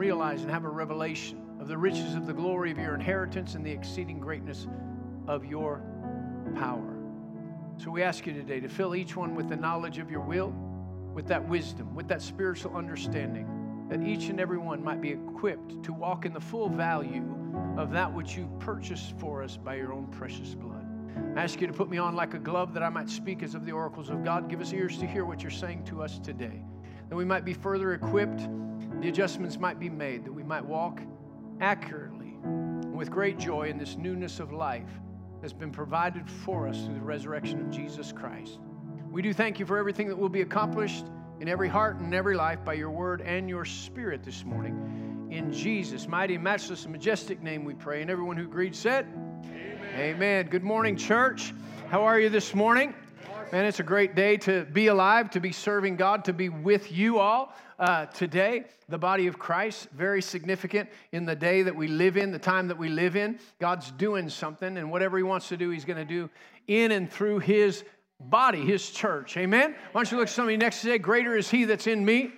realize and have a revelation of the riches of the glory of your inheritance and the exceeding greatness of your power. So we ask you today to fill each one with the knowledge of your will, with that wisdom, with that spiritual understanding, that each and every one might be equipped to walk in the full value of that which you purchased for us by your own precious blood. I ask you to put me on like a glove that I might speak as of the oracles of God. Give us ears to hear what you're saying to us today, that we might be further equipped, the adjustments might be made, that we might walk accurately with great joy in this newness of life that's been provided for us through the resurrection of Jesus Christ. We do thank you for everything that will be accomplished in every heart and every life by your word and your spirit this morning. In Jesus' mighty, matchless, and majestic name we pray. And everyone who agreed said, Amen. Amen. Good morning, church. How are you this morning? Man, it's a great day to be alive, to be serving God, to be with you all uh, today, the body of Christ, very significant in the day that we live in, the time that we live in. God's doing something, and whatever He wants to do, He's going to do in and through His body, His church. Amen? Why don't you look at somebody next to say, Greater is He that's in me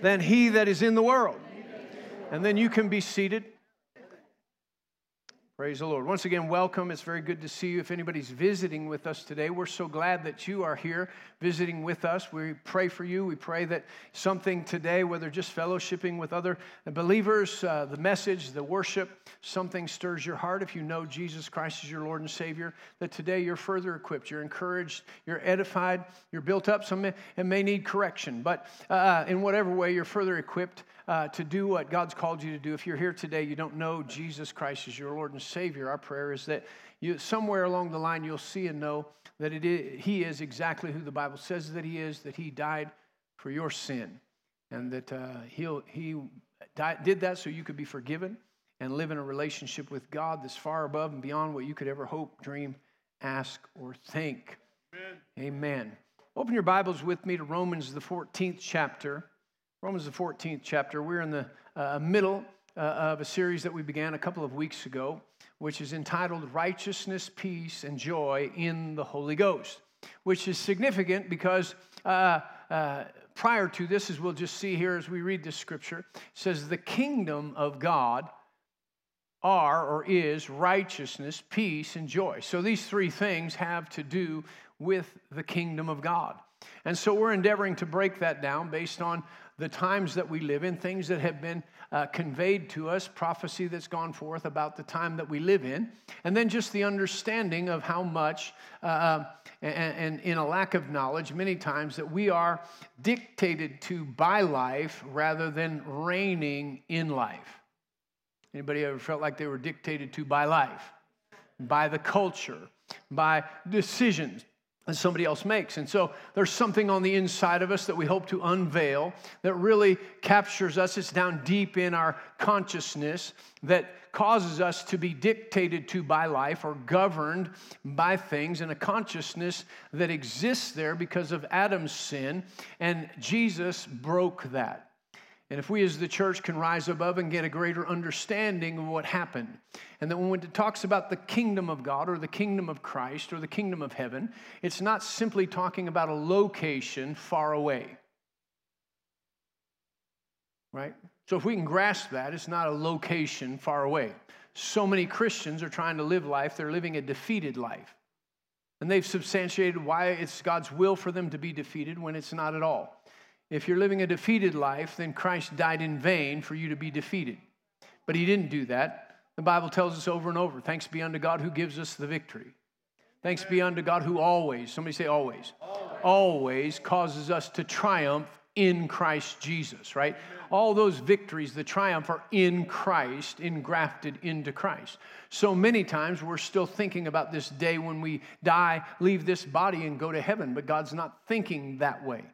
than He that is in the world. And then you can be seated. Praise the Lord. Once again, welcome. It's very good to see you. If anybody's visiting with us today, we're so glad that you are here visiting with us. We pray for you. We pray that something today, whether just fellowshipping with other believers, uh, the message, the worship, something stirs your heart. If you know Jesus Christ as your Lord and Savior, that today you're further equipped, you're encouraged, you're edified, you're built up. Some may, it may need correction, but uh, in whatever way, you're further equipped uh, to do what God's called you to do. If you're here today, you don't know Jesus Christ as your Lord and Savior, our prayer is that you, somewhere along the line you'll see and know that it is, He is exactly who the Bible says that He is, that He died for your sin, and that uh, he'll, He died, did that so you could be forgiven and live in a relationship with God that's far above and beyond what you could ever hope, dream, ask, or think. Amen. Amen. Open your Bibles with me to Romans, the 14th chapter. Romans, the 14th chapter. We're in the uh, middle uh, of a series that we began a couple of weeks ago, which is entitled Righteousness, Peace, and Joy in the Holy Ghost, which is significant because uh, uh prior to this, as we'll just see here as we read this scripture, says, The kingdom of God are or is righteousness, peace, and joy. So these three things have to do with the kingdom of God. And so we're endeavoring to break that down based on the times that we live in, things that have been uh, conveyed to us, prophecy that's gone forth about the time that we live in, and then just the understanding of how much, uh, and, and in a lack of knowledge, many times that we are dictated to by life rather than reigning in life. Anybody ever felt like they were dictated to by life, by the culture, by decisions, that somebody else makes. And so there's something on the inside of us that we hope to unveil that really captures us. It's down deep in our consciousness that causes us to be dictated to by life or governed by things and a consciousness that exists there because of Adam's sin. And Jesus broke that. And if we as the church can rise above and get a greater understanding of what happened, and that when it talks about the kingdom of God or the kingdom of Christ or the kingdom of heaven, it's not simply talking about a location far away. Right? So if we can grasp that, it's not a location far away. So many Christians are trying to live life, they're living a defeated life. And they've substantiated why it's God's will for them to be defeated when it's not at all. If you're living a defeated life, then Christ died in vain for you to be defeated. But he didn't do that. The Bible tells us over and over thanks be unto God who gives us the victory. Thanks be unto God who always, somebody say always, always, always causes us to triumph in Christ Jesus, right? All those victories, the triumph are in Christ, engrafted into Christ. So many times we're still thinking about this day when we die, leave this body, and go to heaven, but God's not thinking that way.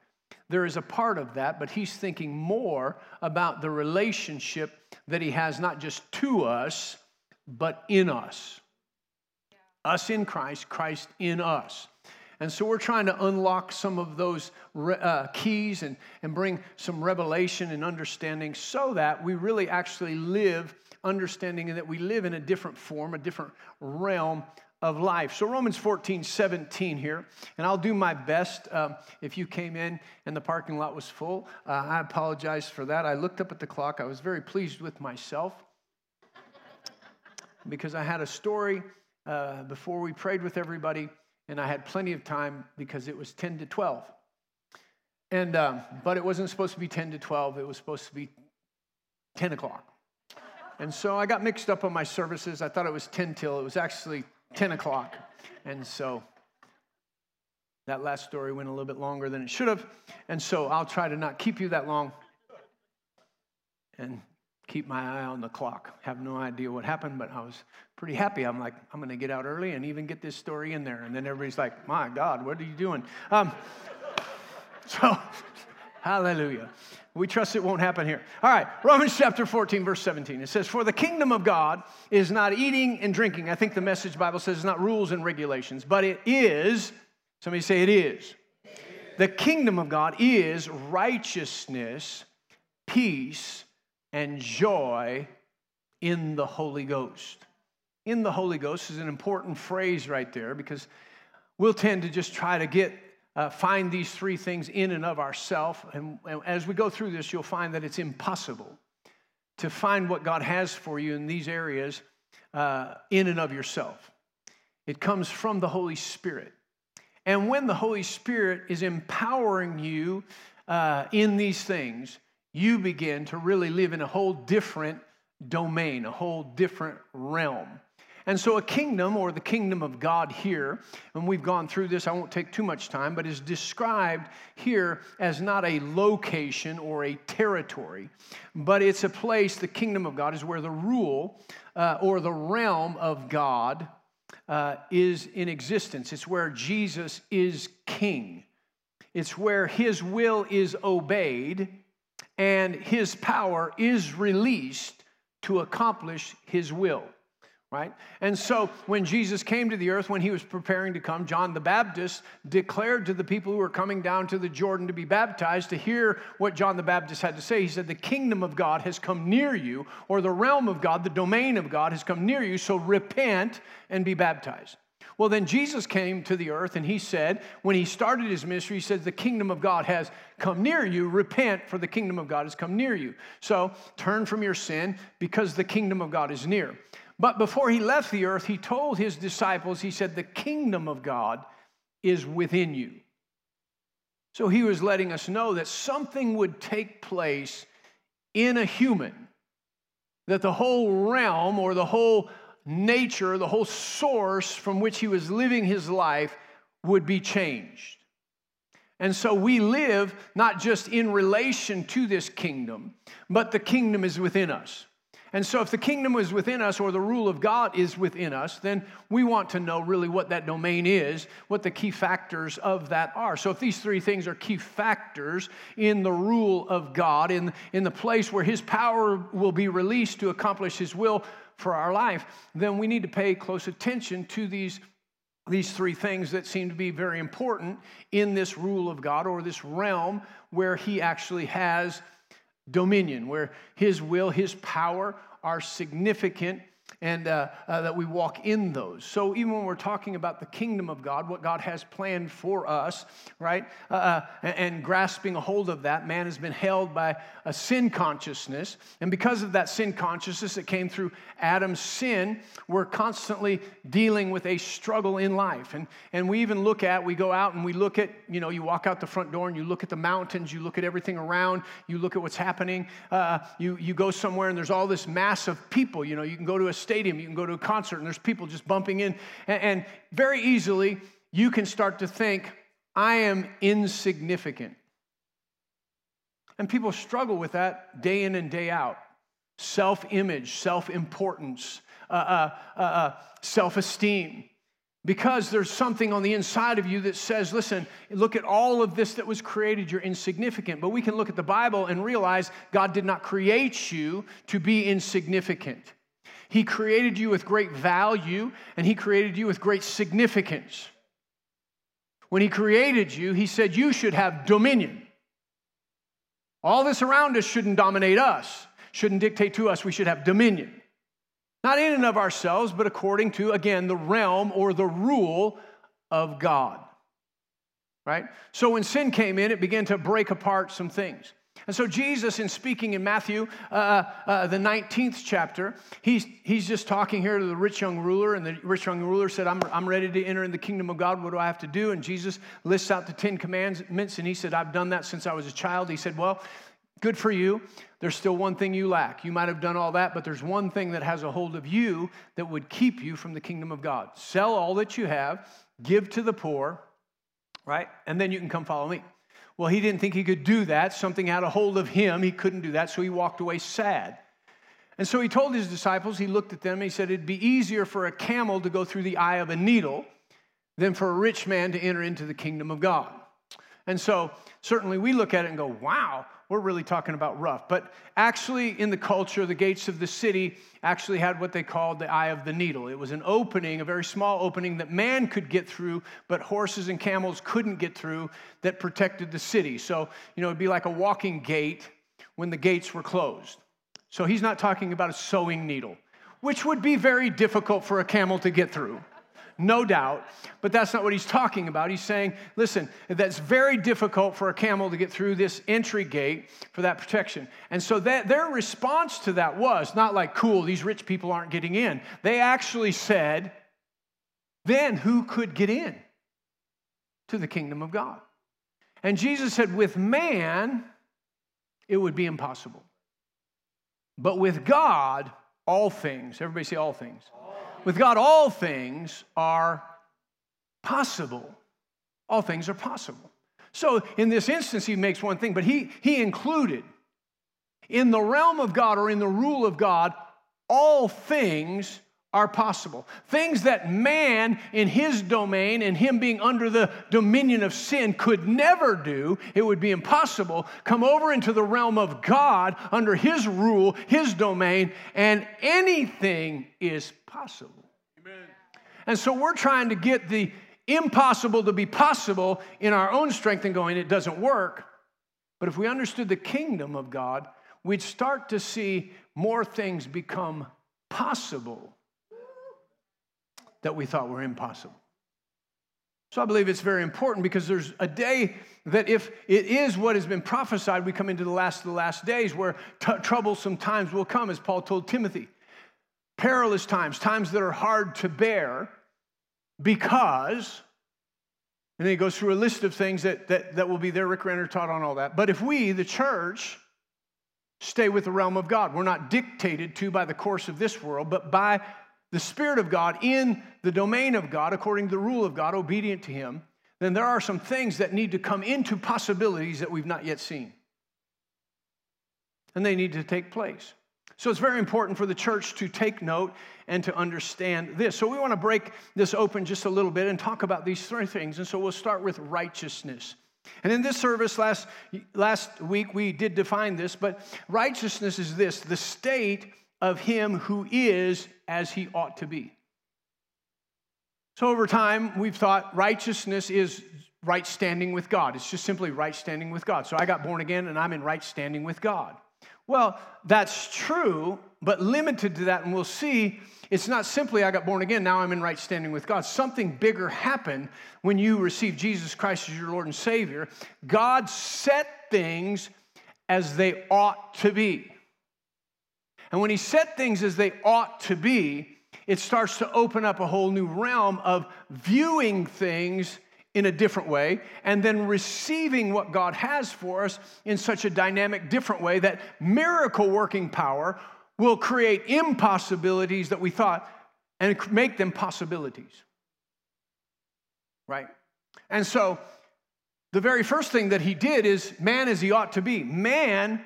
There is a part of that, but he's thinking more about the relationship that he has not just to us, but in us. Us in Christ, Christ in us. And so we're trying to unlock some of those uh, keys and, and bring some revelation and understanding so that we really actually live understanding that we live in a different form, a different realm of life. So, Romans 14, 17 here, and I'll do my best. Um, if you came in and the parking lot was full, uh, I apologize for that. I looked up at the clock, I was very pleased with myself because I had a story uh, before we prayed with everybody, and I had plenty of time because it was 10 to 12. And, um, but it wasn't supposed to be 10 to 12, it was supposed to be 10 o'clock. And so I got mixed up on my services. I thought it was 10 till, it was actually 10 o'clock. And so that last story went a little bit longer than it should have. And so I'll try to not keep you that long and keep my eye on the clock. Have no idea what happened, but I was pretty happy. I'm like, I'm going to get out early and even get this story in there. And then everybody's like, my God, what are you doing? Um, so, hallelujah. We trust it won't happen here. All right, Romans chapter 14, verse 17. It says, For the kingdom of God is not eating and drinking. I think the message Bible says it's not rules and regulations, but it is, somebody say it is. The kingdom of God is righteousness, peace, and joy in the Holy Ghost. In the Holy Ghost is an important phrase right there because we'll tend to just try to get uh, find these three things in and of ourselves. And, and as we go through this, you'll find that it's impossible to find what God has for you in these areas uh, in and of yourself. It comes from the Holy Spirit. And when the Holy Spirit is empowering you uh, in these things, you begin to really live in a whole different domain, a whole different realm. And so, a kingdom or the kingdom of God here, and we've gone through this, I won't take too much time, but is described here as not a location or a territory, but it's a place, the kingdom of God is where the rule uh, or the realm of God uh, is in existence. It's where Jesus is king, it's where his will is obeyed and his power is released to accomplish his will right? And so when Jesus came to the earth, when he was preparing to come, John the Baptist declared to the people who were coming down to the Jordan to be baptized to hear what John the Baptist had to say. He said, The kingdom of God has come near you, or the realm of God, the domain of God has come near you, so repent and be baptized. Well, then Jesus came to the earth and he said, when he started his ministry, he said, The kingdom of God has come near you. Repent, for the kingdom of God has come near you. So turn from your sin because the kingdom of God is near. But before he left the earth, he told his disciples, he said, The kingdom of God is within you. So he was letting us know that something would take place in a human, that the whole realm or the whole nature, the whole source from which he was living his life would be changed. And so we live not just in relation to this kingdom, but the kingdom is within us. And so, if the kingdom is within us or the rule of God is within us, then we want to know really what that domain is, what the key factors of that are. So, if these three things are key factors in the rule of God, in, in the place where His power will be released to accomplish His will for our life, then we need to pay close attention to these these three things that seem to be very important in this rule of God or this realm where He actually has dominion, where His will, His power are significant and uh, uh, that we walk in those. So, even when we're talking about the kingdom of God, what God has planned for us, right, uh, uh and, and, grasping a hold of that, man has been held by a sin consciousness. And because of that sin consciousness that came through Adam's sin, we're constantly dealing with a struggle in life. And, and we even look at, we go out and we look at, you know, you walk out the front door and you look at the mountains, you look at everything around, you look at what's happening. Uh, you, you go somewhere and there's all this mass of people. You know, you can go to a stadium, you can go to a concert, and there's people just bumping in. And, and very easily, you can start to think, I am insignificant. And people struggle with that day in and day out self image, self importance, uh, uh, uh, uh self esteem. Because there's something on the inside of you that says, listen, look at all of this that was created, you're insignificant. But we can look at the Bible and realize God did not create you to be insignificant. He created you with great value and He created you with great significance. When He created you, He said you should have dominion. All this around us shouldn't dominate us, shouldn't dictate to us. We should have dominion. Not in and of ourselves, but according to, again, the realm or the rule of God. Right? So when sin came in, it began to break apart some things. And so, Jesus, in speaking in Matthew, uh, uh, the 19th chapter, he's, he's just talking here to the rich young ruler. And the rich young ruler said, I'm, I'm ready to enter in the kingdom of God. What do I have to do? And Jesus lists out the Ten Commandments. And he said, I've done that since I was a child. He said, Well, good for you. There's still one thing you lack. You might have done all that, but there's one thing that has a hold of you that would keep you from the kingdom of God. Sell all that you have, give to the poor, right? And then you can come follow me. Well, he didn't think he could do that. Something had a hold of him. He couldn't do that, so he walked away sad. And so he told his disciples, he looked at them, and he said, It'd be easier for a camel to go through the eye of a needle than for a rich man to enter into the kingdom of God. And so certainly we look at it and go, wow, we're really talking about rough. But actually, in the culture, the gates of the city actually had what they called the eye of the needle. It was an opening, a very small opening that man could get through, but horses and camels couldn't get through that protected the city. So, you know, it'd be like a walking gate when the gates were closed. So he's not talking about a sewing needle, which would be very difficult for a camel to get through no doubt. But that's not what he's talking about. He's saying, listen, that's very difficult for a camel to get through this entry gate for that protection. And so that, their response to that was not like, cool, these rich people aren't getting in. They actually said, then who could get in to the kingdom of God? And Jesus said, with man, it would be impossible. But with God, all things, everybody say all things. With God, all things are possible. All things are possible. So in this instance, he makes one thing, but he, he included in the realm of God or in the rule of God, all things are possible. Things that man in his domain and him being under the dominion of sin could never do, it would be impossible, come over into the realm of God under his rule, his domain, and anything is possible. Amen. And so we're trying to get the impossible to be possible in our own strength and going, it doesn't work. But if we understood the kingdom of God, we'd start to see more things become possible that we thought were impossible. So I believe it's very important because there's a day that if it is what has been prophesied, we come into the last of the last days where t- troublesome times will come, as Paul told Timothy. Perilous times, times that are hard to bear because, and then he goes through a list of things that, that, that will be there. Rick Renner taught on all that. But if we, the church, stay with the realm of God, we're not dictated to by the course of this world, but by the Spirit of God in the domain of God, according to the rule of God, obedient to Him, then there are some things that need to come into possibilities that we've not yet seen. And they need to take place. So it's very important for the church to take note and to understand this. So we want to break this open just a little bit and talk about these three things. And so we'll start with righteousness. And in this service last, last week, we did define this, but righteousness is this the state of him who is as he ought to be. So over time, we've thought righteousness is right standing with God. It's just simply right standing with God. So I got born again and I'm in right standing with God. Well, that's true, but limited to that, and we'll see it's not simply I got born again, now I'm in right standing with God. Something bigger happened when you received Jesus Christ as your Lord and Savior. God set things as they ought to be. And when he set things as they ought to be, it starts to open up a whole new realm of viewing things in a different way and then receiving what God has for us in such a dynamic, different way that miracle working power will create impossibilities that we thought and make them possibilities. Right? And so, the very first thing that he did is man as he ought to be. Man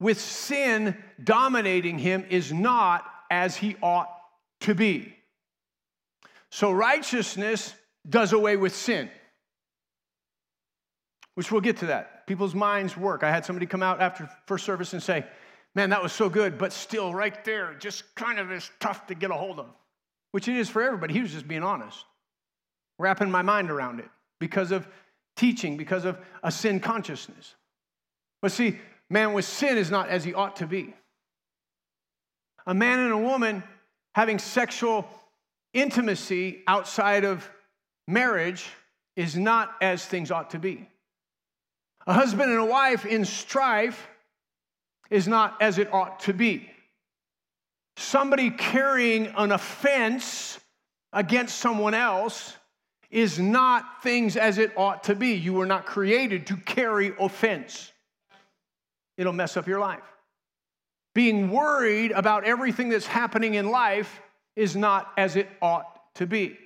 with sin dominating him is not as he ought to be. So righteousness does away with sin, which we'll get to that. People's minds work. I had somebody come out after first service and say, Man, that was so good, but still right there, just kind of is tough to get a hold of, which it is for everybody. He was just being honest, wrapping my mind around it because of teaching, because of a sin consciousness. But see, man with sin is not as he ought to be. A man and a woman having sexual intimacy outside of marriage is not as things ought to be. A husband and a wife in strife is not as it ought to be. Somebody carrying an offense against someone else is not things as it ought to be. You were not created to carry offense, it'll mess up your life. Being worried about everything that's happening in life is not as it ought to be.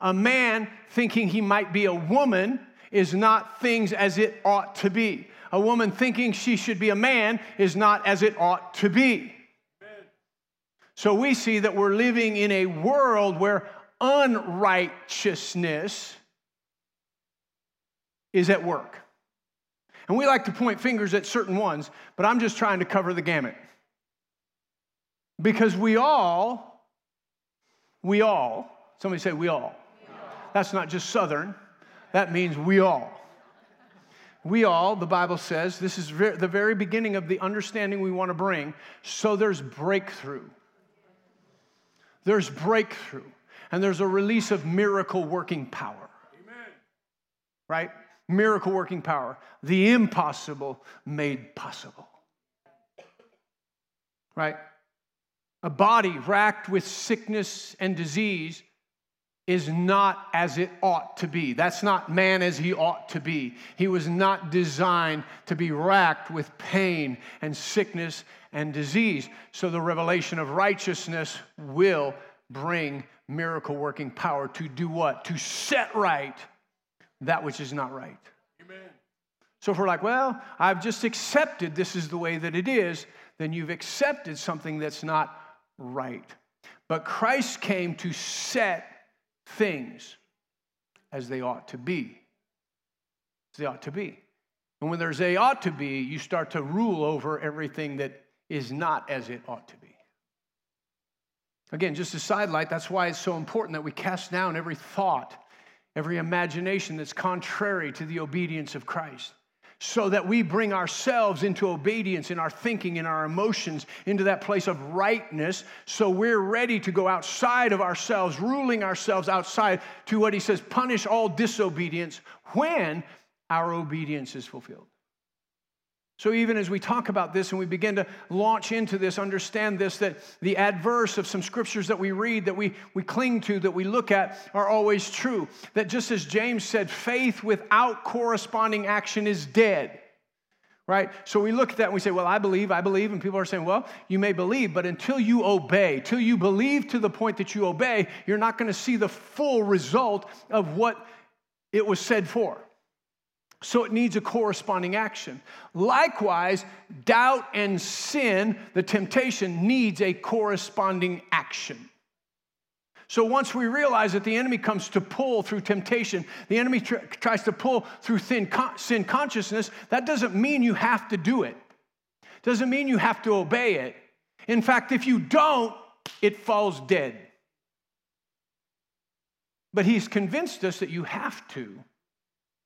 A man thinking he might be a woman is not things as it ought to be. A woman thinking she should be a man is not as it ought to be. So we see that we're living in a world where unrighteousness is at work. And we like to point fingers at certain ones, but I'm just trying to cover the gamut. Because we all, we all, somebody say we all. We all. That's not just Southern, that means we all. We all, the Bible says, this is the very beginning of the understanding we want to bring. So there's breakthrough. There's breakthrough and there's a release of miracle working power. Amen. Right? Miracle working power. The impossible made possible. Right? A body racked with sickness and disease is not as it ought to be. That's not man as he ought to be. He was not designed to be racked with pain and sickness and disease. So the revelation of righteousness will bring miracle working power to do what? To set right that which is not right. Amen. So if we're like, well, I've just accepted this is the way that it is, then you've accepted something that's not right. But Christ came to set things as they ought to be. As they ought to be. And when there's a ought to be, you start to rule over everything that is not as it ought to be. Again, just a sidelight, that's why it's so important that we cast down every thought, every imagination that's contrary to the obedience of Christ. So that we bring ourselves into obedience in our thinking, in our emotions, into that place of rightness. So we're ready to go outside of ourselves, ruling ourselves outside to what he says punish all disobedience when our obedience is fulfilled. So, even as we talk about this and we begin to launch into this, understand this that the adverse of some scriptures that we read, that we, we cling to, that we look at, are always true. That just as James said, faith without corresponding action is dead. Right? So we look at that and we say, Well, I believe, I believe. And people are saying, Well, you may believe, but until you obey, till you believe to the point that you obey, you're not going to see the full result of what it was said for. So it needs a corresponding action. Likewise, doubt and sin, the temptation, needs a corresponding action. So once we realize that the enemy comes to pull through temptation, the enemy tr- tries to pull through con- sin consciousness, that doesn't mean you have to do it. Doesn't mean you have to obey it. In fact, if you don't, it falls dead. But he's convinced us that you have to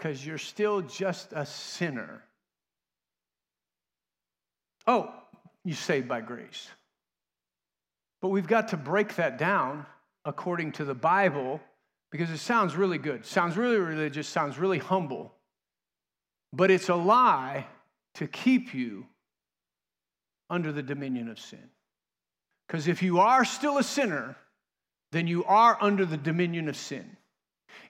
because you're still just a sinner. Oh, you saved by grace. But we've got to break that down according to the Bible because it sounds really good, sounds really religious, sounds really humble. But it's a lie to keep you under the dominion of sin. Because if you are still a sinner, then you are under the dominion of sin.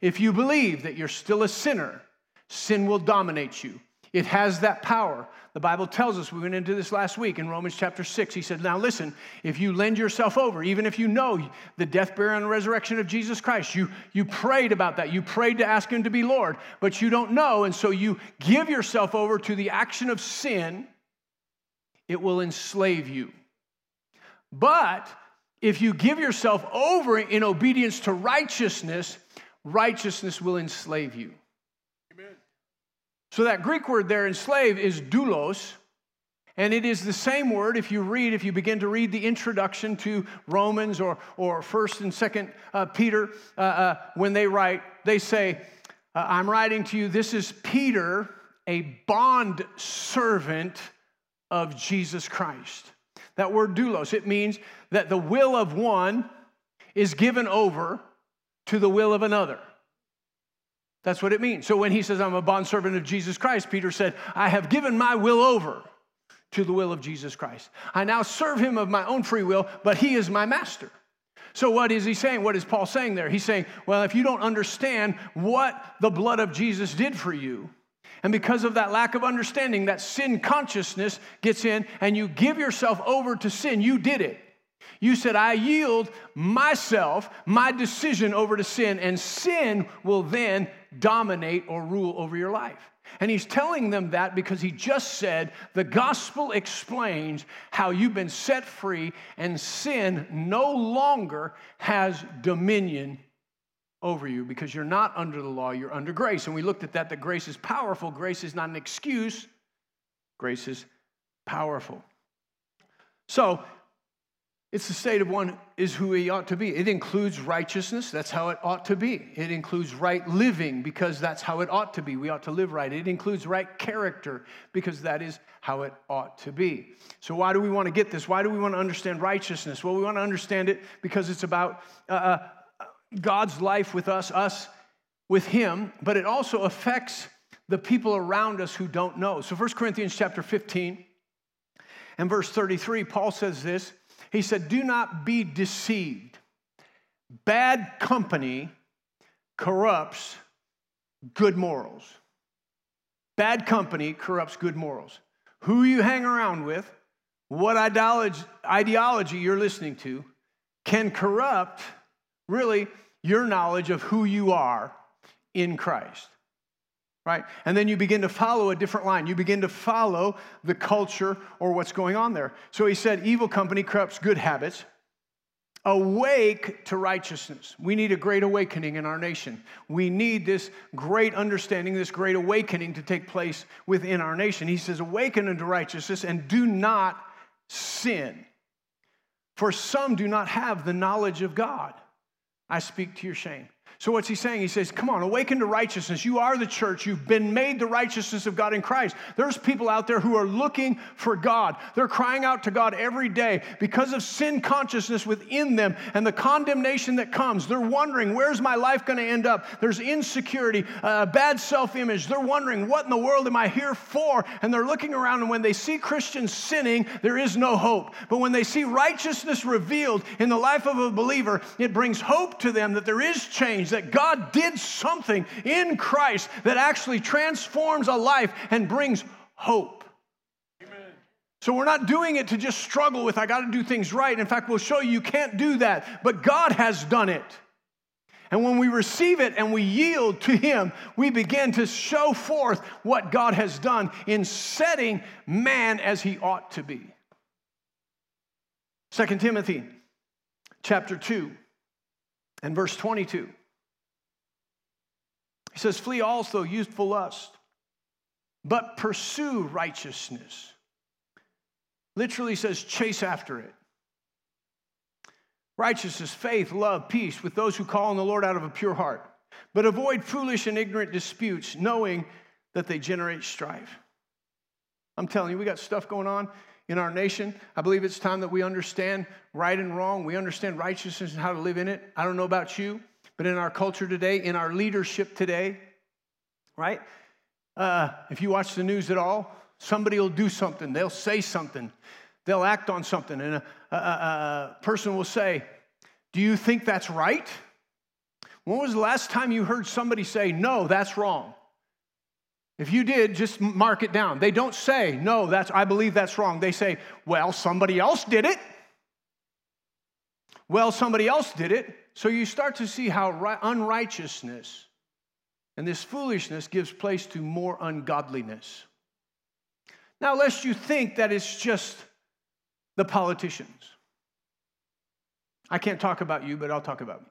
If you believe that you're still a sinner, sin will dominate you. It has that power. The Bible tells us, we went into this last week in Romans chapter 6. He said, Now listen, if you lend yourself over, even if you know the death, burial, and resurrection of Jesus Christ, you, you prayed about that. You prayed to ask Him to be Lord, but you don't know. And so you give yourself over to the action of sin, it will enslave you. But if you give yourself over in obedience to righteousness, righteousness will enslave you. Amen. So that Greek word there, enslave, is doulos. And it is the same word if you read, if you begin to read the introduction to Romans or, or 1st and 2nd uh, Peter, uh, uh, when they write, they say, uh, I'm writing to you, this is Peter, a bond servant of Jesus Christ. That word doulos, it means that the will of one is given over to the will of another. That's what it means. So when he says, I'm a bondservant of Jesus Christ, Peter said, I have given my will over to the will of Jesus Christ. I now serve him of my own free will, but he is my master. So, what is he saying? What is Paul saying there? He's saying, well, if you don't understand what the blood of Jesus did for you, and because of that lack of understanding, that sin consciousness gets in, and you give yourself over to sin, you did it. You said, I yield myself, my decision over to sin, and sin will then dominate or rule over your life. And he's telling them that because he just said the gospel explains how you've been set free and sin no longer has dominion over you because you're not under the law, you're under grace. And we looked at that, that grace is powerful. Grace is not an excuse, grace is powerful. So it's the state of one is who he ought to be. It includes righteousness. That's how it ought to be. It includes right living because that's how it ought to be. We ought to live right. It includes right character because that is how it ought to be. So, why do we want to get this? Why do we want to understand righteousness? Well, we want to understand it because it's about uh, uh God's life with us, us with Him, but it also affects the people around us who don't know. So, 1 Corinthians chapter 15 and verse 33, Paul says this. He said, Do not be deceived. Bad company corrupts good morals. Bad company corrupts good morals. Who you hang around with, what ideology you're listening to, can corrupt really your knowledge of who you are in Christ right? And then you begin to follow a different line. You begin to follow the culture or what's going on there. So he said, evil company corrupts good habits. Awake to righteousness. We need a great awakening in our nation. We need this great understanding, this great awakening to take place within our nation. He says, Awaken unto righteousness and do not sin. For some do not have the knowledge of God. I speak to your shame. So, what's he saying? He says, Come on, awaken to righteousness. You are the church. You've been made the righteousness of God in Christ. There's people out there who are looking for God. They're crying out to God every day because of sin consciousness within them and the condemnation that comes. They're wondering, Where's my life going to end up? There's insecurity, uh, bad self image. They're wondering, What in the world am I here for? And they're looking around, and when they see Christians sinning, there is no hope. But when they see righteousness revealed in the life of a believer, it brings hope to them that there is change that God did something in Christ that actually transforms a life and brings hope. So we're not doing it to just struggle with, I got to do things right. In fact, we'll show you you can't do that, but God has done it. And when we receive it and we yield to Him, we begin to show forth what God has done in setting man as he ought to be. 2 Timothy chapter 2 and verse 22. He says, Flee also youthful lust, but pursue righteousness. Literally says, chase after it. Righteousness, faith, love, peace with those who call on the Lord out of a pure heart. But avoid foolish and ignorant disputes, knowing that they generate strife. I'm telling you, we got stuff going on in our nation. I believe it's time that we understand right and wrong. We understand righteousness and how to live in it. I don't know about you. But in our culture today, in our leadership today, right? Uh, if you watch the news at all, somebody will do something, they'll say something, they'll act on something, and a, a, a person will say, Do you think that's right? When was the last time you heard somebody say, No, that's wrong? If you did, just mark it down. They don't say, No, that's, I believe that's wrong. They say, Well, somebody else did it. Well, somebody else did it. So you start to see how unrighteousness and this foolishness gives place to more ungodliness. Now, lest you think that it's just the politicians. I can't talk about you, but I'll talk about me.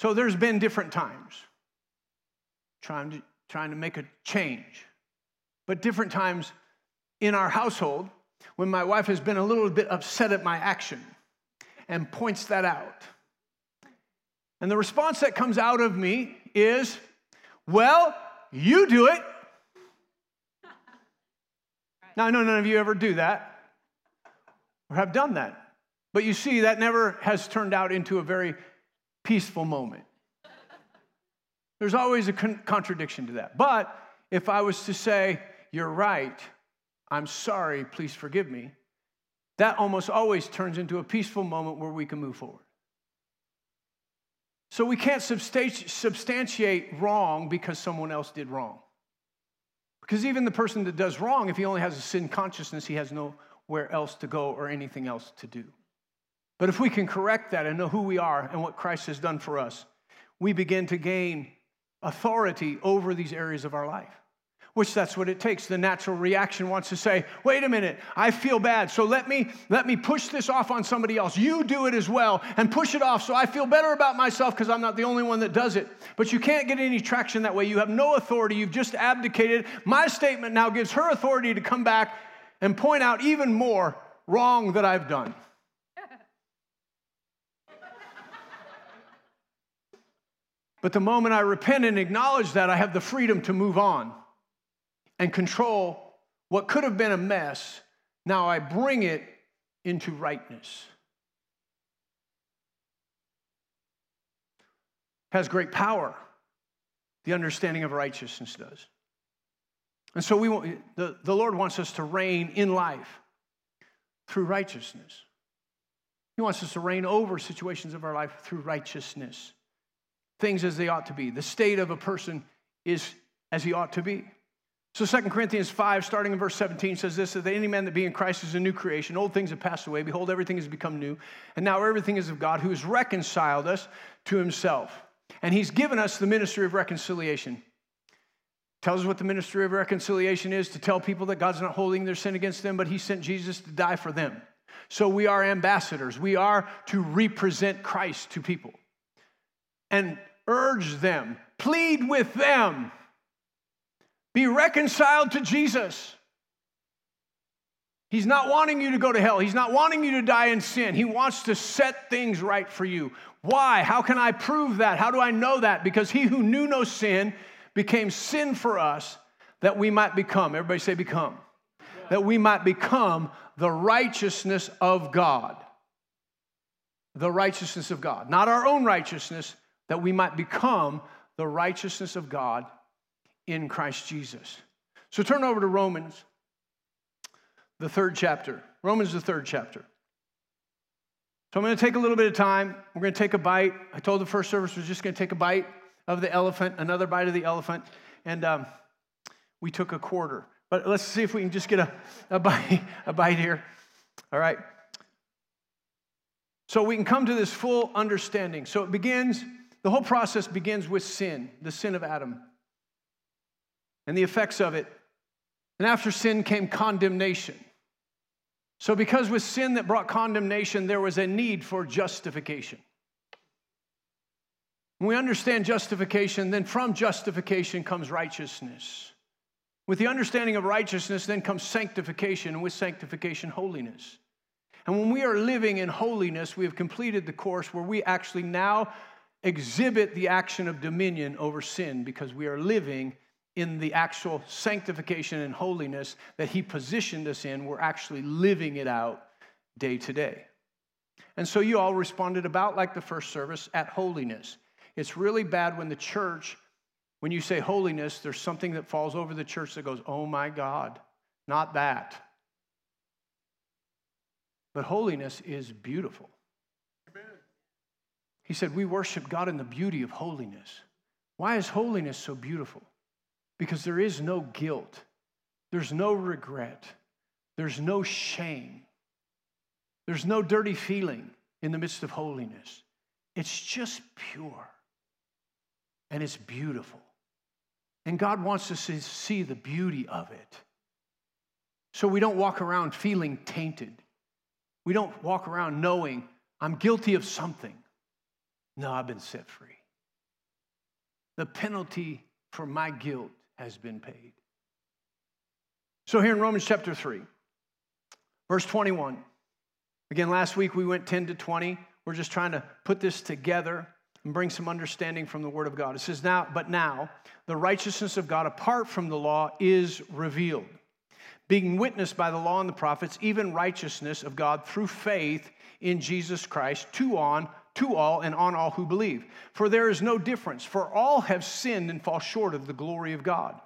So there's been different times trying to, trying to make a change, but different times in our household when my wife has been a little bit upset at my action and points that out. And the response that comes out of me is, Well, you do it. Now, I know none of you ever do that. or have done that. But you see, that never has turned out into a very peaceful moment. There's always a con- contradiction to that. But if I was to say, You're right, I'm sorry, please forgive me, that almost always turns into a peaceful moment where we can move forward. So we can't substantiate wrong because someone else did wrong. Because even the person that does wrong, if he only has a sin consciousness, he has nowhere else to go or anything else to do. But if we can correct that and know who we are and what Christ has done for us, we begin to gain authority over these areas of our life which that's what it takes. The natural reaction wants to say wait a minute i feel bad. So let me let me push this off on somebody else. You do it as well and push it off so i feel better about myself because i'm not the only one that does it. But you can't get any traction that way. You have no authority. You've just abdicated. My statement now gives her authority to come back and point out even more wrong that i've done. But the moment I repent and acknowledge that, I have the freedom to move on and control what could have been a mess. Now I bring it into rightness. Has great power. The understanding of righteousness does. And so we want, the, the Lord wants us to reign in life through righteousness. He wants us to reign over situations of our life through righteousness things as they ought to be. The state of a person is as he ought to be. So 2 Corinthians 5, starting in verse 17, says this that any man that be in Christ is a new creation. Old things have passed away. Behold, everything has become new. And now everything is of God, who has reconciled us to himself. And he's given us the ministry of reconciliation. Tells us what the ministry of reconciliation is to tell people that God's not holding their sin against them, but he sent Jesus to die for them. So we are ambassadors. We are to represent Christ to people. And urge them, plead with them, be reconciled to Jesus. He's not wanting you to go to hell. He's not wanting you to die in sin. He wants to set things right for you. Why? How can I prove that? How do I know that? Because he who knew no sin became sin for us that we might become. Everybody say, become. Yeah. That we might become the righteousness of God. The righteousness of God. Not our own righteousness, that we might become the righteousness of God in Christ Jesus. So turn over to Romans, the third chapter. Romans, the third chapter. So I'm going to take a little bit of time. We're going to take a bite. I told the first service we're just going to take a bite of the elephant, another bite of the elephant, and um, we took a quarter. But let's see if we can just get a, a, bite, a bite here. All right. So we can come to this full understanding. So it begins the whole process begins with sin, the sin of Adam, and the effects of it. And after sin came condemnation. So, because with sin that brought condemnation, there was a need for justification. When we understand justification, then from justification comes righteousness. With the understanding of righteousness, then comes sanctification, and with sanctification, holiness. And when we are living in holiness, we have completed the course where we actually now exhibit the action of dominion over sin because we are living in the actual sanctification and holiness that He positioned us in. We're actually living it out day to day. And so you all responded about like the first service at holiness. It's really bad when the church, when you say holiness, there's something that falls over the church that goes, oh my God, not that. But holiness is beautiful. He said, We worship God in the beauty of holiness. Why is holiness so beautiful? Because there is no guilt, there's no regret, there's no shame, there's no dirty feeling in the midst of holiness. It's just pure and it's beautiful. And God wants us to see the beauty of it. So we don't walk around feeling tainted. We don't walk around knowing I'm guilty of something. No, I've been set free. The penalty for my guilt has been paid. So, here in Romans chapter 3, verse 21, again, last week we went 10 to 20. We're just trying to put this together and bring some understanding from the Word of God. It says, Now, but now, the righteousness of God apart from the law is revealed being witnessed by the law and the prophets, even righteousness of God through faith in Jesus Christ, to on to all and on all who believe. For there is no difference, for all have sinned and fall short of the glory of God.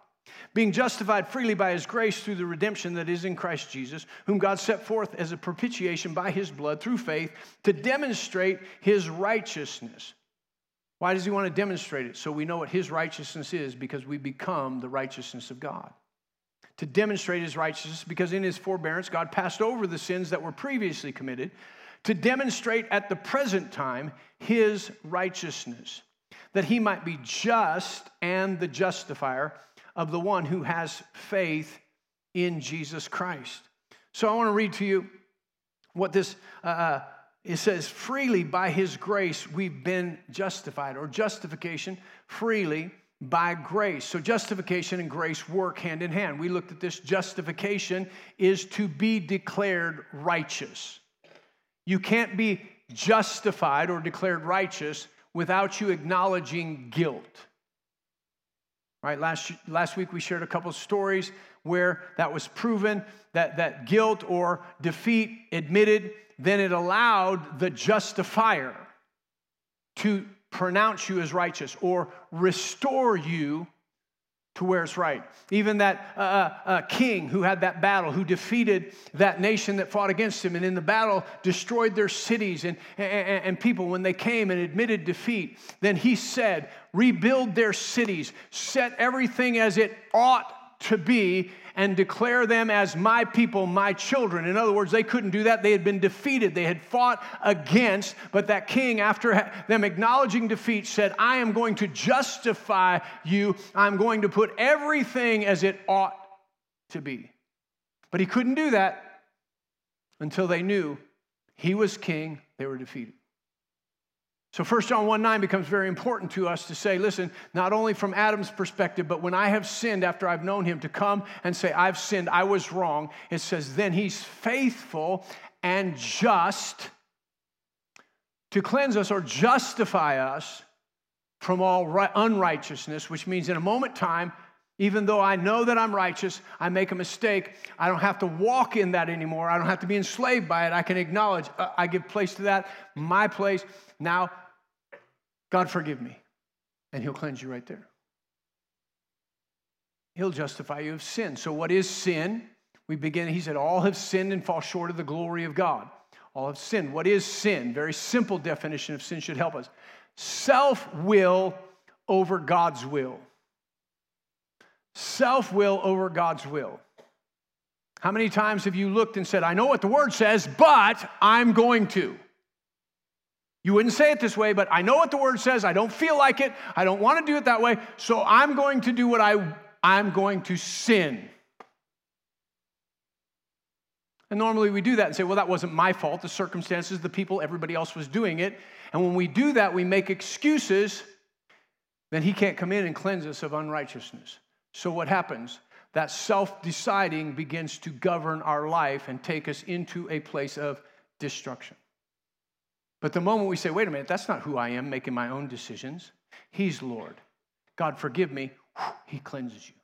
Being justified freely by his grace through the redemption that is in Christ Jesus, whom God set forth as a propitiation by his blood through faith to demonstrate his righteousness. Why does he want to demonstrate it? So we know what his righteousness is because we become the righteousness of God. To demonstrate his righteousness because in his forbearance, God passed over the sins that were previously committed to demonstrate at the present time his righteousness, that he might be just and the justifier of the one who has faith in Jesus Christ. So I want to read to you what this uh, uh, it says freely by his grace we've been justified or justification freely by grace. So justification and grace work hand in hand. We looked at this justification is to be declared righteous. You can't be justified or declared righteous without you acknowledging guilt. Right, last, last week we shared a couple of stories where that was proven that, that guilt or defeat admitted, then it allowed the justifier to pronounce you as righteous or restore you to where it's right. Even that uh, uh, uh, king who had that battle, who defeated that nation that fought against him, and in the battle destroyed their cities and, and, and people when they came and admitted defeat, then he said, Rebuild their cities, set everything as it ought to be, and declare them as my people, my children. In other words, they couldn't do that. They had been defeated, they had fought against. But that king, after them acknowledging defeat, said, I am going to justify you. I'm going to put everything as it ought to be. But he couldn't do that until they knew he was king, they were defeated. So 1 John 1 9 becomes very important to us to say, listen, not only from Adam's perspective, but when I have sinned after I've known him, to come and say, I've sinned, I was wrong. It says, then he's faithful and just to cleanse us or justify us from all unrighteousness, which means in a moment time, even though I know that I'm righteous, I make a mistake. I don't have to walk in that anymore. I don't have to be enslaved by it. I can acknowledge, uh, I give place to that, my place. Now God, forgive me. And He'll cleanse you right there. He'll justify you of sin. So, what is sin? We begin, He said, All have sinned and fall short of the glory of God. All have sinned. What is sin? Very simple definition of sin should help us self will over God's will. Self will over God's will. How many times have you looked and said, I know what the word says, but I'm going to? You wouldn't say it this way, but I know what the word says. I don't feel like it. I don't want to do it that way. So I'm going to do what I, I'm going to sin. And normally we do that and say, well, that wasn't my fault. The circumstances, the people, everybody else was doing it. And when we do that, we make excuses, then he can't come in and cleanse us of unrighteousness. So what happens? That self deciding begins to govern our life and take us into a place of destruction. But the moment we say, wait a minute, that's not who I am making my own decisions, He's Lord. God, forgive me, He cleanses you.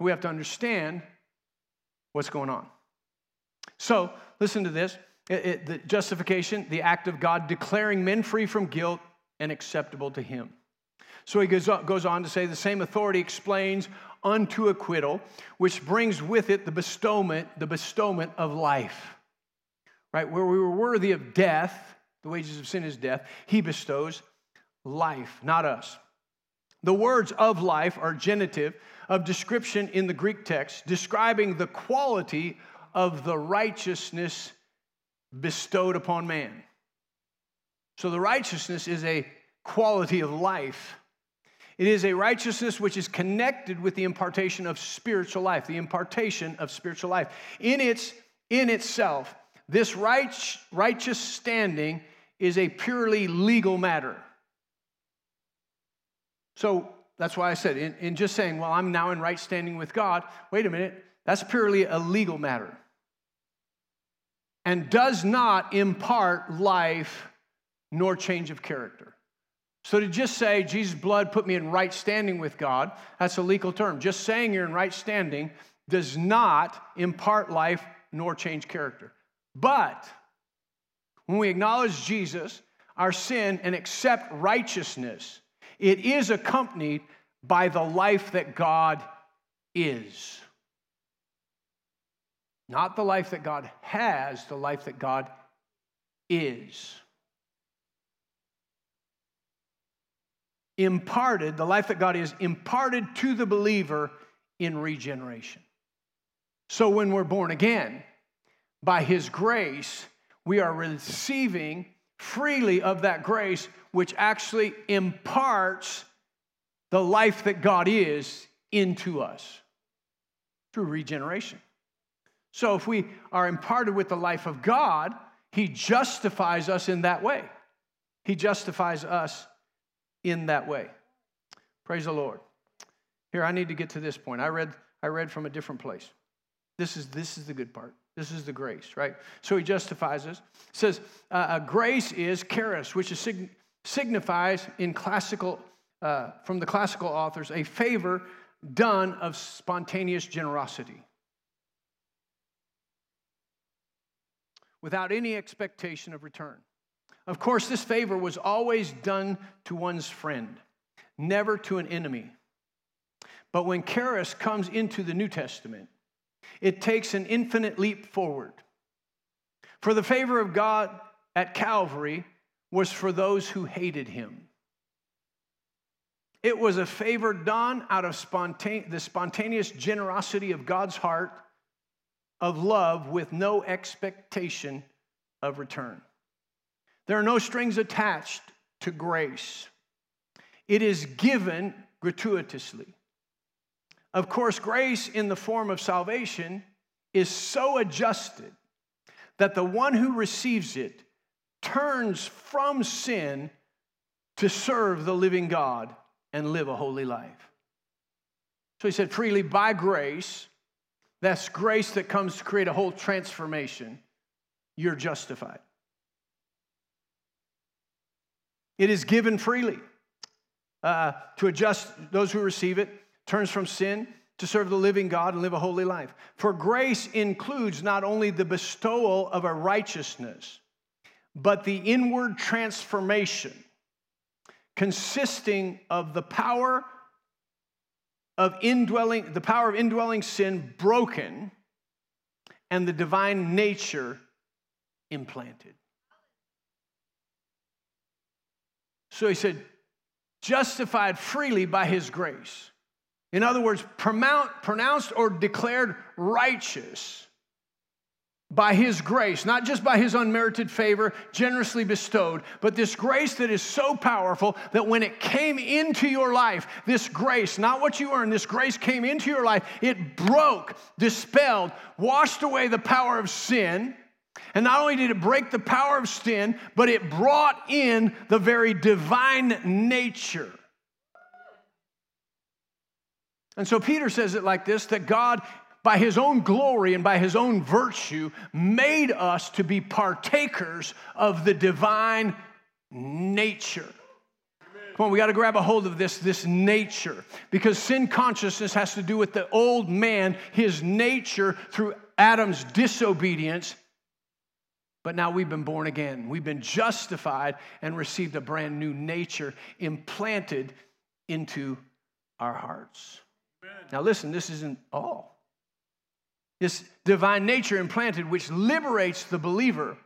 We have to understand what's going on. So, listen to this it, it, the justification, the act of God declaring men free from guilt and acceptable to Him. So he goes, goes on to say the same authority explains unto acquittal, which brings with it the bestowment, the bestowment of life right? Where we were worthy of death, the wages of sin is death, he bestows life, not us. The words of life are genitive of description in the Greek text, describing the quality of the righteousness bestowed upon man. So the righteousness is a quality of life. It is a righteousness which is connected with the impartation of spiritual life, the impartation of spiritual life. In its in itself, this right, righteous standing is a purely legal matter. So that's why I said, in, in just saying, well, I'm now in right standing with God, wait a minute, that's purely a legal matter. And does not impart life nor change of character. So to just say Jesus' blood put me in right standing with God, that's a legal term. Just saying you're in right standing does not impart life nor change character. But when we acknowledge Jesus, our sin, and accept righteousness, it is accompanied by the life that God is. Not the life that God has, the life that God is. Imparted, the life that God is, imparted to the believer in regeneration. So when we're born again, by His grace, we are receiving freely of that grace, which actually imparts the life that God is into us through regeneration. So if we are imparted with the life of God, He justifies us in that way. He justifies us in that way. Praise the Lord. Here, I need to get to this point. I read, I read from a different place. This is, this is the good part. This is the grace, right? So he justifies us. Says, uh, uh, grace is charis, which is sig- signifies in classical, uh, from the classical authors, a favor done of spontaneous generosity. without any expectation of return. Of course, this favor was always done to one's friend, never to an enemy. But when charis comes into the New Testament, it takes an infinite leap forward. For the favor of God at Calvary was for those who hated him. It was a favor done out of spontane- the spontaneous generosity of God's heart of love with no expectation of return. There are no strings attached to grace, it is given gratuitously. Of course, grace in the form of salvation is so adjusted that the one who receives it turns from sin to serve the living God and live a holy life. So he said, freely by grace, that's grace that comes to create a whole transformation. You're justified. It is given freely uh, to adjust those who receive it, turns from sin to serve the living God and live a holy life. For grace includes not only the bestowal of a righteousness, but the inward transformation consisting of the power of indwelling, the power of indwelling sin broken and the divine nature implanted. So he said, justified freely by his grace. In other words, pronounced or declared righteous by His grace, not just by His unmerited favor, generously bestowed, but this grace that is so powerful that when it came into your life, this grace, not what you earned, this grace came into your life, it broke, dispelled, washed away the power of sin. And not only did it break the power of sin, but it brought in the very divine nature. And so Peter says it like this that God by his own glory and by his own virtue, made us to be partakers of the divine nature. Come on, we got to grab a hold of this, this nature, because sin consciousness has to do with the old man, his nature through Adam's disobedience. But now we've been born again. We've been justified and received a brand new nature implanted into our hearts. Now, listen, this isn't all. This divine nature implanted, which liberates the believer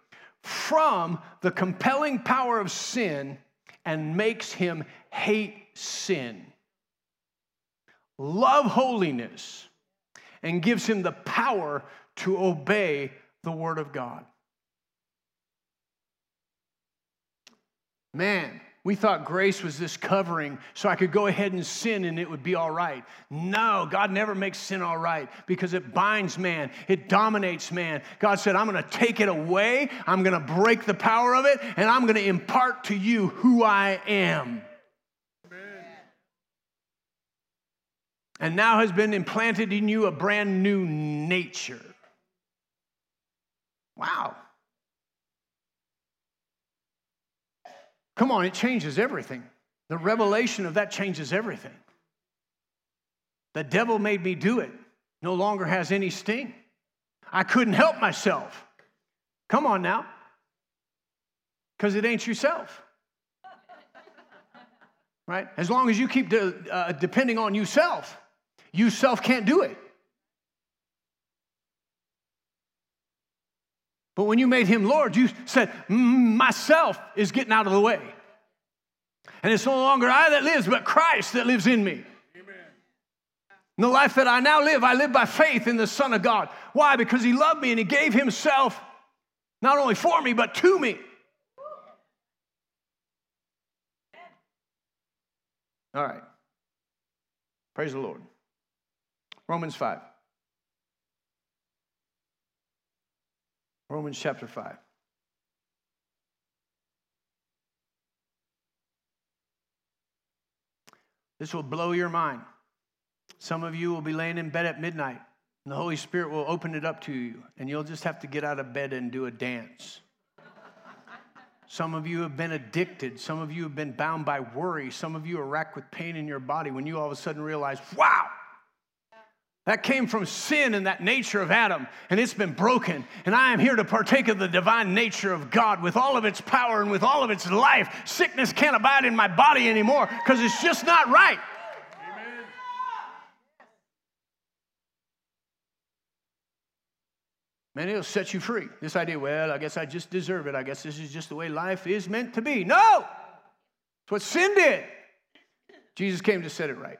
from the compelling power of sin and makes him hate sin, love holiness, and gives him the power to obey the Word of God. Man, we thought grace was this covering so I could go ahead and sin and it would be all right. No, God never makes sin all right because it binds man, it dominates man. God said, I'm going to take it away, I'm going to break the power of it, and I'm going to impart to you who I am. Amen. And now has been implanted in you a brand new nature. Wow. Come on, it changes everything. The revelation of that changes everything. The devil made me do it, no longer has any sting. I couldn't help myself. Come on now. Because it ain't yourself. Right? As long as you keep de- uh, depending on yourself, you self can't do it. But when you made him Lord, you said, mm, Myself is getting out of the way. And it's no longer I that lives, but Christ that lives in me. And the life that I now live, I live by faith in the Son of God. Why? Because He loved me and He gave Himself not only for me, but to me. All right. Praise the Lord. Romans 5. Romans chapter 5. This will blow your mind. Some of you will be laying in bed at midnight, and the Holy Spirit will open it up to you, and you'll just have to get out of bed and do a dance. Some of you have been addicted. Some of you have been bound by worry. Some of you are racked with pain in your body when you all of a sudden realize, wow, that came from sin and that nature of Adam, and it's been broken. And I am here to partake of the divine nature of God with all of its power and with all of its life. Sickness can't abide in my body anymore because it's just not right. Amen. Man, it'll set you free. This idea, well, I guess I just deserve it. I guess this is just the way life is meant to be. No! It's what sin did. Jesus came to set it right.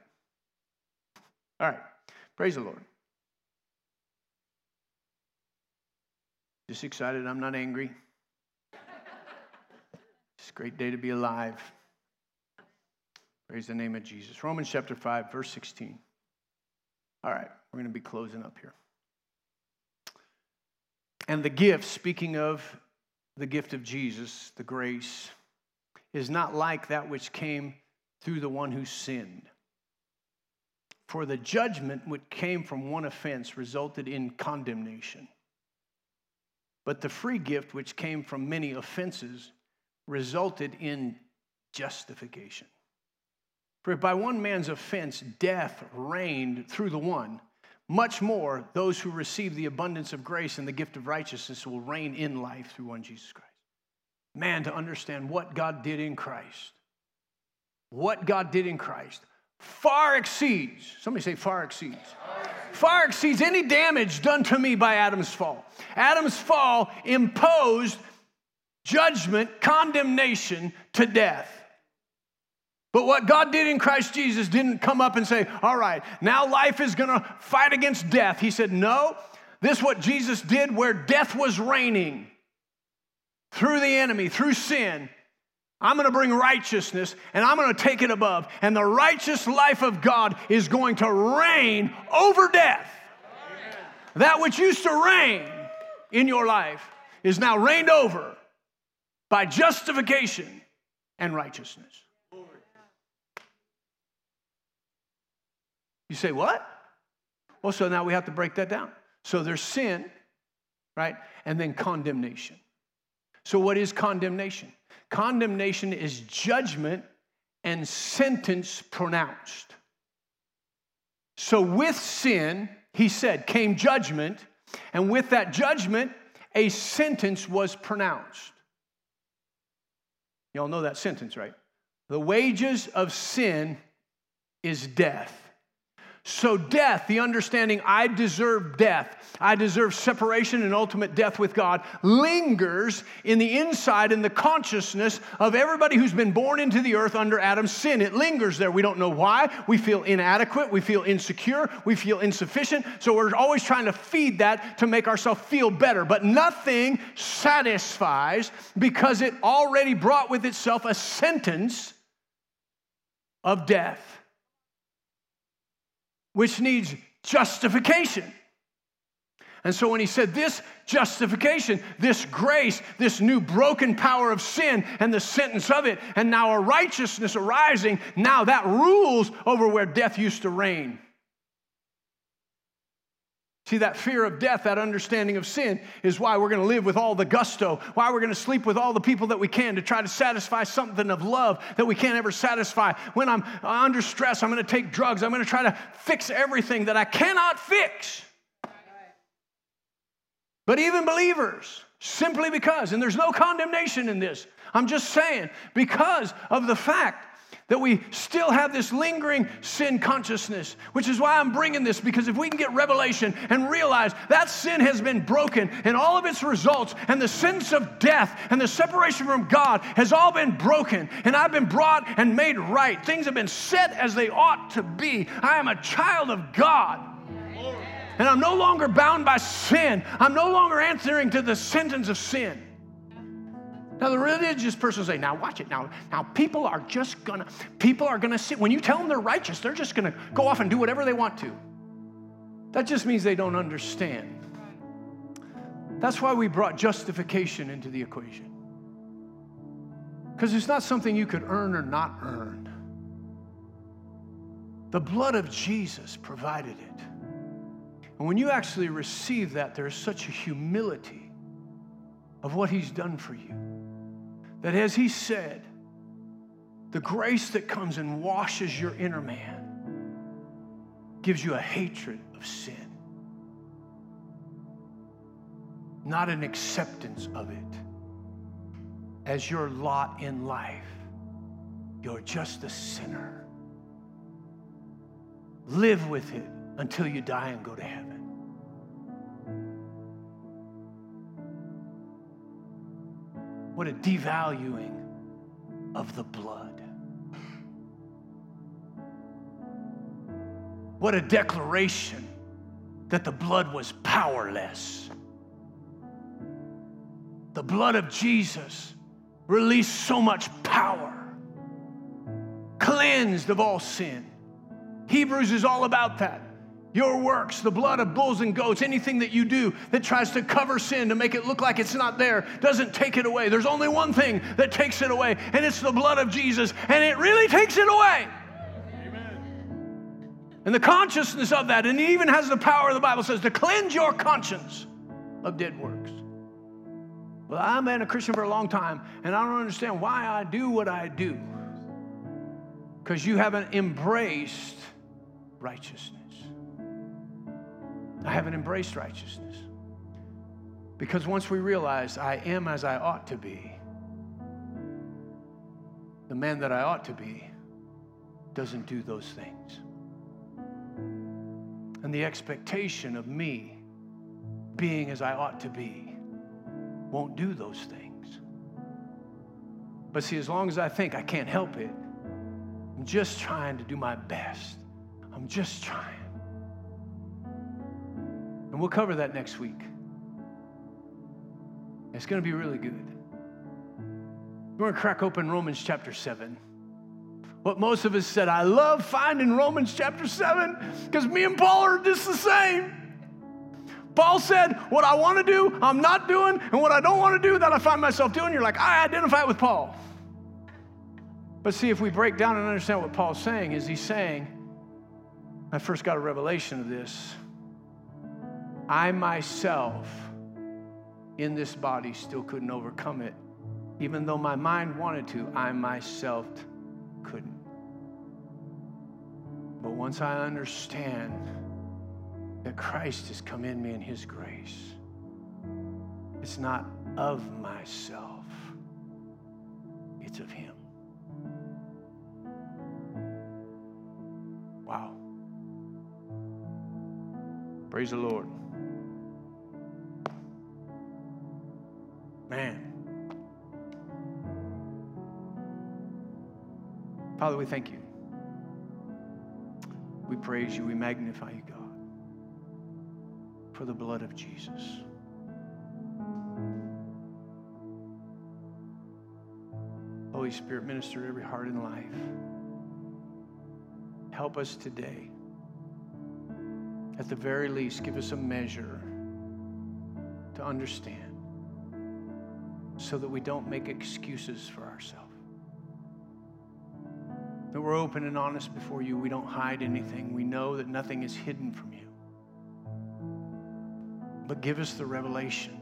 All right. Praise the Lord. Just excited. I'm not angry. It's a great day to be alive. Praise the name of Jesus. Romans chapter 5, verse 16. All right, we're going to be closing up here. And the gift, speaking of the gift of Jesus, the grace, is not like that which came through the one who sinned. For the judgment which came from one offense resulted in condemnation. But the free gift which came from many offenses resulted in justification. For by one man's offense, death reigned through the one much more, those who receive the abundance of grace and the gift of righteousness will reign in life through one Jesus Christ. Man, to understand what God did in Christ, what God did in Christ far exceeds, somebody say, far exceeds, far exceeds any damage done to me by Adam's fall. Adam's fall imposed judgment, condemnation to death. But what God did in Christ Jesus didn't come up and say, all right, now life is going to fight against death. He said, no, this what Jesus did where death was reigning through the enemy, through sin. I'm going to bring righteousness and I'm going to take it above. And the righteous life of God is going to reign over death. Amen. That which used to reign in your life is now reigned over by justification and righteousness. You say, what? Well, so now we have to break that down. So there's sin, right? And then condemnation. So, what is condemnation? Condemnation is judgment and sentence pronounced. So, with sin, he said, came judgment, and with that judgment, a sentence was pronounced. Y'all know that sentence, right? The wages of sin is death. So, death, the understanding I deserve death, I deserve separation and ultimate death with God, lingers in the inside and the consciousness of everybody who's been born into the earth under Adam's sin. It lingers there. We don't know why. We feel inadequate. We feel insecure. We feel insufficient. So, we're always trying to feed that to make ourselves feel better. But nothing satisfies because it already brought with itself a sentence of death which needs justification. And so when he said this justification, this grace, this new broken power of sin and the sentence of it, and now a righteousness arising, now that rules over where death used to reign. See, that fear of death, that understanding of sin, is why we're going to live with all the gusto, why we're going to sleep with all the people that we can to try to satisfy something of love that we can't ever satisfy. When I'm under stress, I'm going to take drugs. I'm going to try to fix everything that I cannot fix. But even believers, simply because, and there's no condemnation in this, I'm just saying, because of the fact that we still have this lingering sin consciousness, which is why I'm bringing this because if we can get revelation and realize that sin has been broken and all of its results and the sense of death and the separation from God has all been broken and I've been brought and made right. Things have been set as they ought to be. I am a child of God. And I'm no longer bound by sin. I'm no longer answering to the sentence of sin. Now the religious person will say, now watch it. Now, now people are just gonna, people are gonna sit. When you tell them they're righteous, they're just gonna go off and do whatever they want to. That just means they don't understand. That's why we brought justification into the equation. Because it's not something you could earn or not earn. The blood of Jesus provided it. And when you actually receive that, there's such a humility of what He's done for you. That as he said, the grace that comes and washes your inner man gives you a hatred of sin, not an acceptance of it as your lot in life. You're just a sinner. Live with it until you die and go to heaven. What a devaluing of the blood. What a declaration that the blood was powerless. The blood of Jesus released so much power, cleansed of all sin. Hebrews is all about that. Your works, the blood of bulls and goats, anything that you do that tries to cover sin to make it look like it's not there, doesn't take it away. There's only one thing that takes it away, and it's the blood of Jesus, and it really takes it away. Amen. And the consciousness of that, and it even has the power, the Bible says, to cleanse your conscience of dead works. Well, I've been a Christian for a long time, and I don't understand why I do what I do. Because you haven't embraced righteousness. I haven't embraced righteousness. Because once we realize I am as I ought to be, the man that I ought to be doesn't do those things. And the expectation of me being as I ought to be won't do those things. But see, as long as I think I can't help it, I'm just trying to do my best. I'm just trying. And we'll cover that next week. It's going to be really good. We're going to crack open Romans chapter 7. What most of us said, I love finding Romans chapter 7 because me and Paul are just the same. Paul said, What I want to do, I'm not doing, and what I don't want to do, that I find myself doing. You're like, I identify with Paul. But see, if we break down and understand what Paul's saying, is he's saying, I first got a revelation of this I myself in this body still couldn't overcome it. Even though my mind wanted to, I myself couldn't. But once I understand that Christ has come in me in His grace, it's not of myself, it's of Him. Wow. Praise the Lord. Man. Father, we thank you. We praise you. We magnify you, God, for the blood of Jesus. Holy Spirit, minister to every heart and life. Help us today. At the very least, give us a measure to understand so that we don't make excuses for ourselves. That we're open and honest before you. We don't hide anything. We know that nothing is hidden from you. but give us the revelation.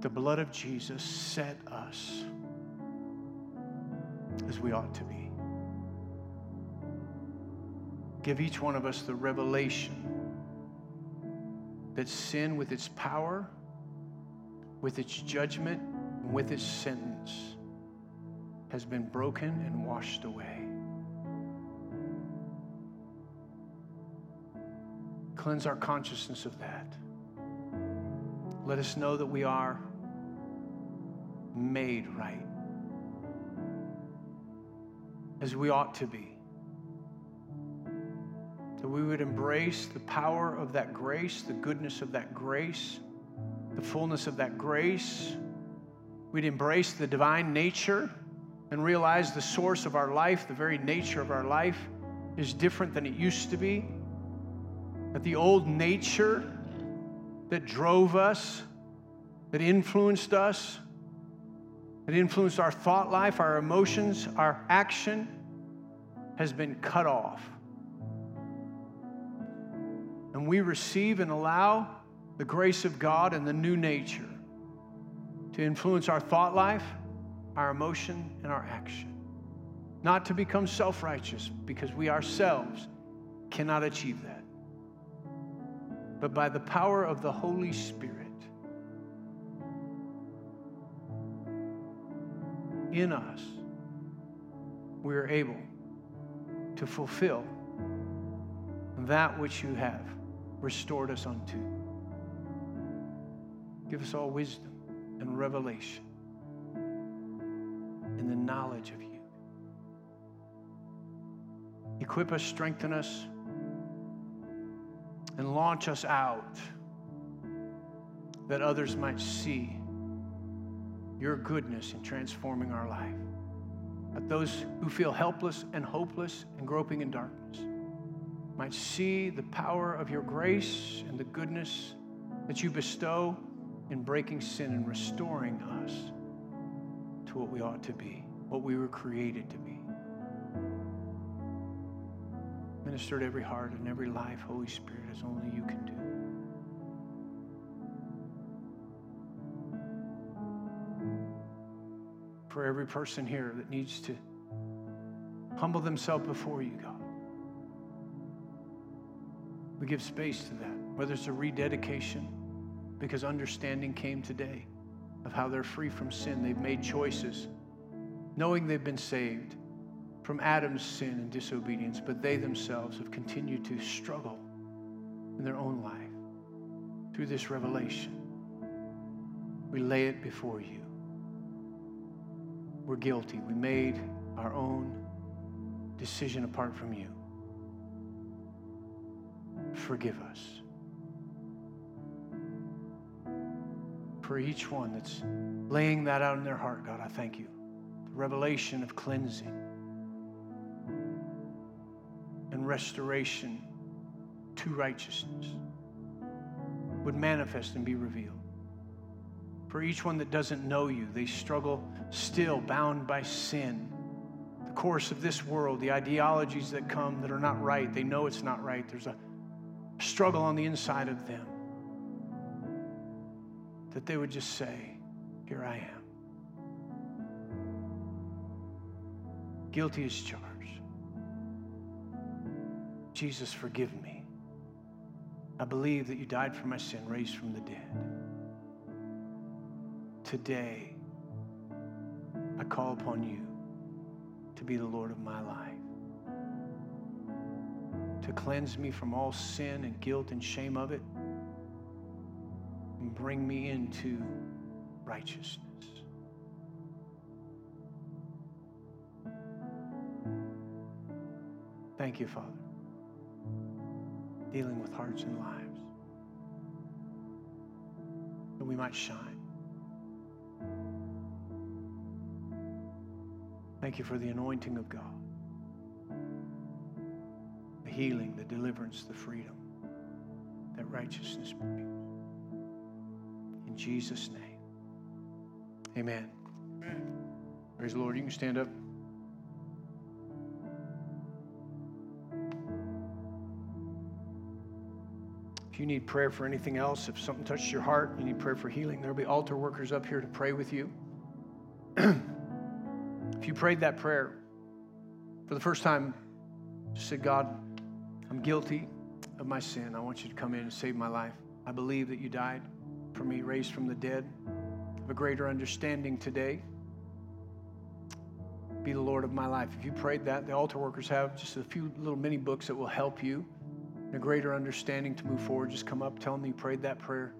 The blood of Jesus set us as we ought to be. Give each one of us the revelation that sin, with its power, with its judgment, and with its sentence, has been broken and washed away. Cleanse our consciousness of that. Let us know that we are made right as we ought to be. That we would embrace the power of that grace, the goodness of that grace, the fullness of that grace. We'd embrace the divine nature and realize the source of our life, the very nature of our life, is different than it used to be. That the old nature that drove us, that influenced us, that influenced our thought life, our emotions, our action, has been cut off. And we receive and allow the grace of God and the new nature to influence our thought life, our emotion, and our action. Not to become self righteous because we ourselves cannot achieve that, but by the power of the Holy Spirit in us, we are able to fulfill that which you have restored us unto. Give us all wisdom and revelation in the knowledge of you. Equip us, strengthen us, and launch us out that others might see your goodness in transforming our life. That those who feel helpless and hopeless and groping in darkness might see the power of your grace and the goodness that you bestow in breaking sin and restoring us to what we ought to be, what we were created to be. Minister to every heart and every life, Holy Spirit, as only you can do. For every person here that needs to humble themselves before you, God. We give space to that, whether it's a rededication, because understanding came today of how they're free from sin. They've made choices, knowing they've been saved from Adam's sin and disobedience, but they themselves have continued to struggle in their own life. Through this revelation, we lay it before you. We're guilty. We made our own decision apart from you. Forgive us. For each one that's laying that out in their heart, God, I thank you. The revelation of cleansing and restoration to righteousness would manifest and be revealed. For each one that doesn't know you, they struggle still bound by sin The course of this world, the ideologies that come that are not right, they know it's not right. There's a struggle on the inside of them. That they would just say, Here I am. Guilty as charged. Jesus, forgive me. I believe that you died for my sin, raised from the dead. Today, I call upon you to be the Lord of my life, to cleanse me from all sin and guilt and shame of it, bring me into righteousness. Thank you, Father, dealing with hearts and lives, that we might shine. Thank you for the anointing of God, the healing, the deliverance, the freedom that righteousness brings. Jesus' name, amen. amen. Praise the Lord. You can stand up. If you need prayer for anything else, if something touched your heart, you need prayer for healing, there'll be altar workers up here to pray with you. if you prayed that prayer for the first time, just said, God, I'm guilty of my sin. I want you to come in and save my life. I believe that you died for me, raised from the dead. Have a greater understanding today. Be the Lord of my life. If you prayed that, the altar workers have just a few little mini books that will help you in a greater understanding to move forward. Just come up, tell them you prayed that prayer,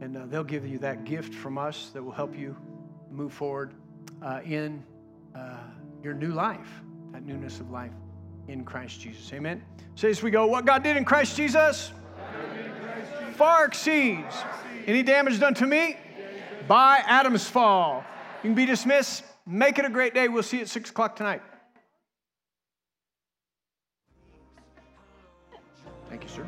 and uh, they'll give you that gift from us that will help you move forward uh, in uh, your new life, that newness of life in Christ Jesus. Amen. Say as we go, what God did in Christ Jesus, Christ Jesus. far exceeds any damage done to me by Adam's fall. You can be dismissed. Make it a great day. We'll see you at 6 o'clock tonight. Thank you, sir.